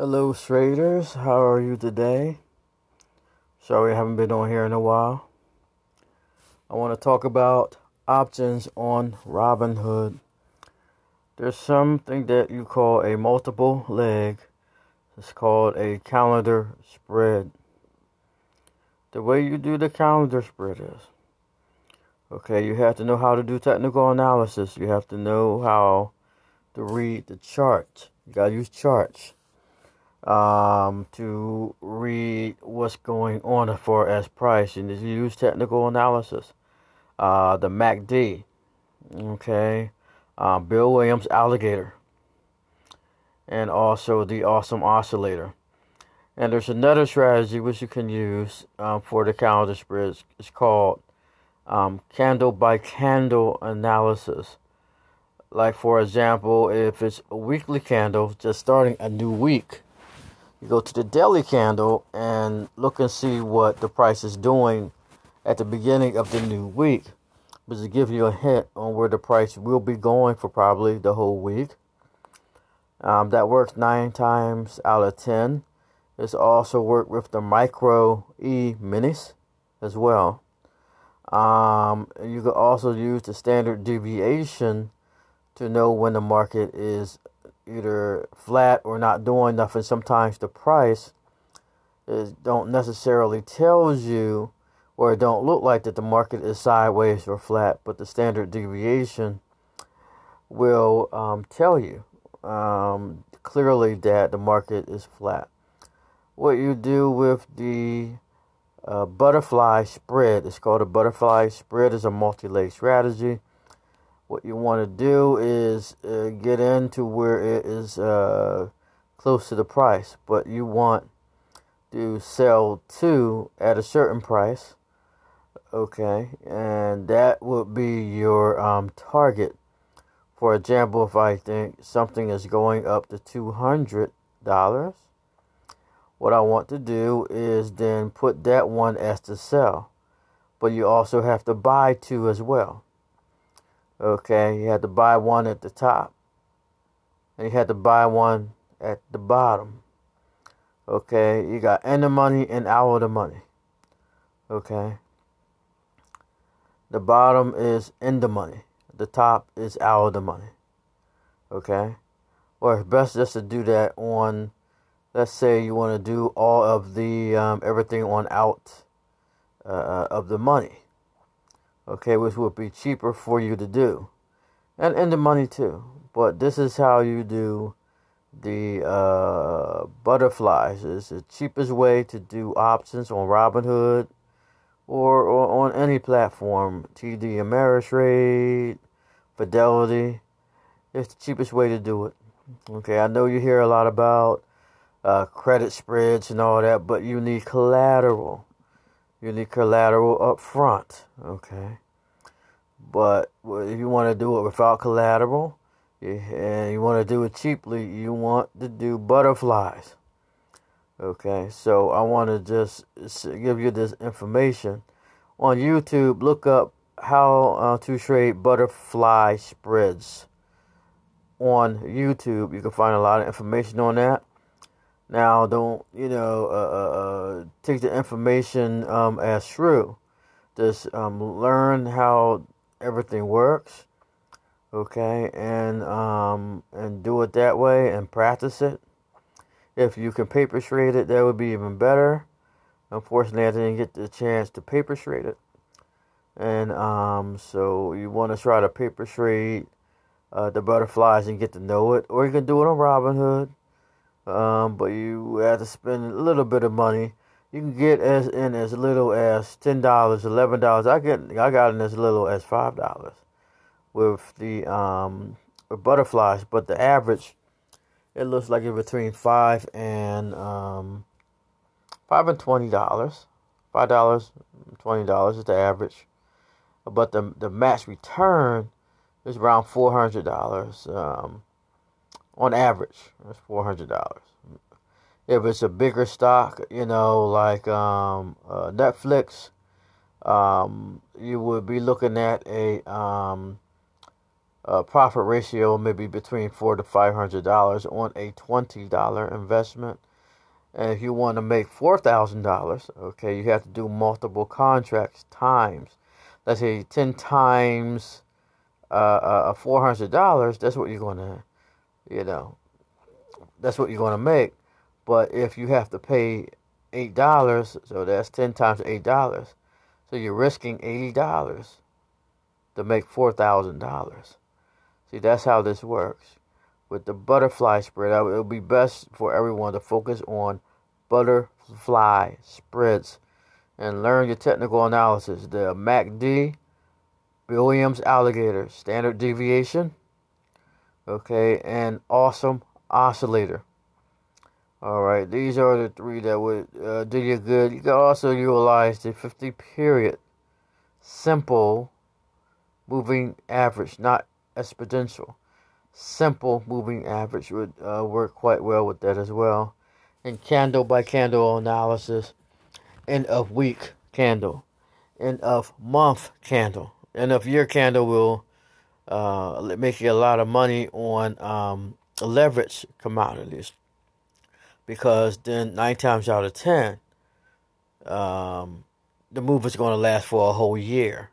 Hello, traders. How are you today? Sorry I haven't been on here in a while. I want to talk about options on Robinhood. There's something that you call a multiple leg. It's called a calendar spread. The way you do the calendar spread is okay, you have to know how to do technical analysis. You have to know how to read the chart. You got to use charts um, to read what's going on as far as price and you use technical analysis. Uh, the MACD, okay, uh, Bill Williams alligator, and also the awesome oscillator. And there's another strategy which you can use um, for the calendar spreads. It's called um, candle by candle analysis. Like, for example, if it's a weekly candle just starting a new week you go to the daily candle and look and see what the price is doing at the beginning of the new week. But to give you a hint on where the price will be going for probably the whole week. Um, that works nine times out of ten. It's also worked with the micro E minis as well. Um, you can also use the standard deviation to know when the market is either flat or not doing nothing. Sometimes the price is don't necessarily tells you or it don't look like that the market is sideways or flat, but the standard deviation will um, tell you um, clearly that the market is flat. What you do with the uh, butterfly spread, it's called a butterfly spread, is a multi-leg strategy what you want to do is uh, get into where it is uh, close to the price, but you want to sell to at a certain price. Okay, and that would be your um, target. For example, if I think something is going up to two hundred dollars, what I want to do is then put that one as to sell, but you also have to buy two as well. Okay, you had to buy one at the top, and you had to buy one at the bottom. Okay, you got in the money and out of the money. Okay, the bottom is in the money, the top is out of the money. Okay, or it's best just to do that on. Let's say you want to do all of the um, everything on out uh, of the money okay, which would be cheaper for you to do, and and the money too. But this is how you do the uh, butterflies. It's the cheapest way to do options on Robinhood or, or on any platform. TD Ameritrade, Fidelity. It's the cheapest way to do it. Okay, I know you hear a lot about uh, credit spreads and all that, but you need collateral. Collateral up front, okay? But if you want to do it without collateral and you want to do it cheaply, you want to do butterflies. Okay, so I want to just give you this information. On YouTube, look up how uh, to trade butterfly spreads. On YouTube, you can find a lot of information on that. Now, don't you know? Uh, uh, uh, take the information um, as true. Just um, learn how everything works. Okay, and um, and do it that way and practice it. If you can paper trade it, that would be even better. Unfortunately, I didn't get the chance to paper trade it, and um, so you want to try to paper trade uh, the butterflies and get to know it, or you can do it on Robinhood um, but you have to spend a little bit of money. You can get as in as little as ten dollars, eleven dollars. I get I got in as little as five dollars with the um with butterflies, but the average it looks like it's between five and um five and twenty dollars. Five dollars, twenty dollars is the average. But the the max return is around four hundred dollars. Um on average. That's four hundred dollars. If it's a bigger stock, you know, like um, uh, Netflix, um, you would be looking at a um, uh, profit ratio maybe between four to five hundred dollars on a twenty dollar investment. And if you want to make four thousand dollars, okay, you have to do multiple contracts times. Let's say ten times uh, uh, four hundred dollars. That's what you're gonna, you know, that's what you're gonna make. But if you have to pay eight dollars, so that's ten times eight dollars. So you're risking eighty dollars to make four thousand dollars. See, that's how this works. With the butterfly spread, it would be best for everyone to focus on butterfly spreads and learn your technical analysis. The MACD, Williams alligator, standard deviation, okay, and awesome oscillator. All right, these are the three that would uh, do you good. You can also utilize the 50 period simple moving average, not exponential. Simple moving average would uh, work quite well with that as well. And candle by candle analysis, end of week candle, end of month candle, end of year candle will uh, you a lot of money on um, leverage commodities because then nine times out of ten, um, the move is going to last for a whole year.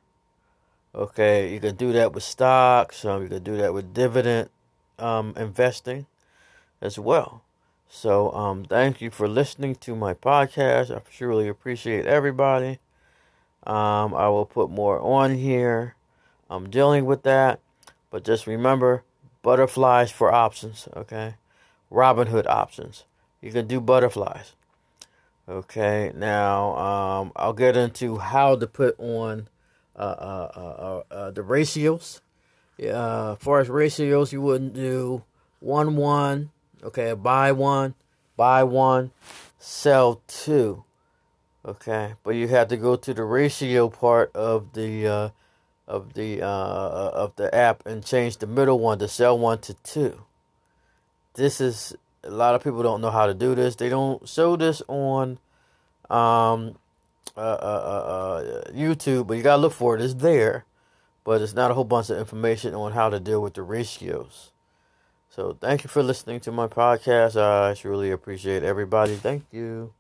Okay, you can do that with stocks. Um, you can do that with dividend um, investing as well. So, um, thank you for listening to my podcast. I truly appreciate everybody. Um, I will put more on here. I'm dealing with that, but just remember butterflies for options. Okay, Robinhood options you can do butterflies. Okay, now um, I'll get into how to put on uh, uh, uh, uh the ratios. Uh, as far as ratios, you wouldn't do one one. Okay, buy one, buy one, sell two. Okay, but you have to go to the ratio part of the uh, of the uh, of the app and change the middle one to sell one to two. This is a lot of people don't know how to do this. They don't show this on um, uh, uh, uh, uh, YouTube, but you gotta look for it. It's there, but it's not a whole bunch of information on how to deal with the ratios. So thank you for listening to my podcast. I truly appreciate everybody. Thank you.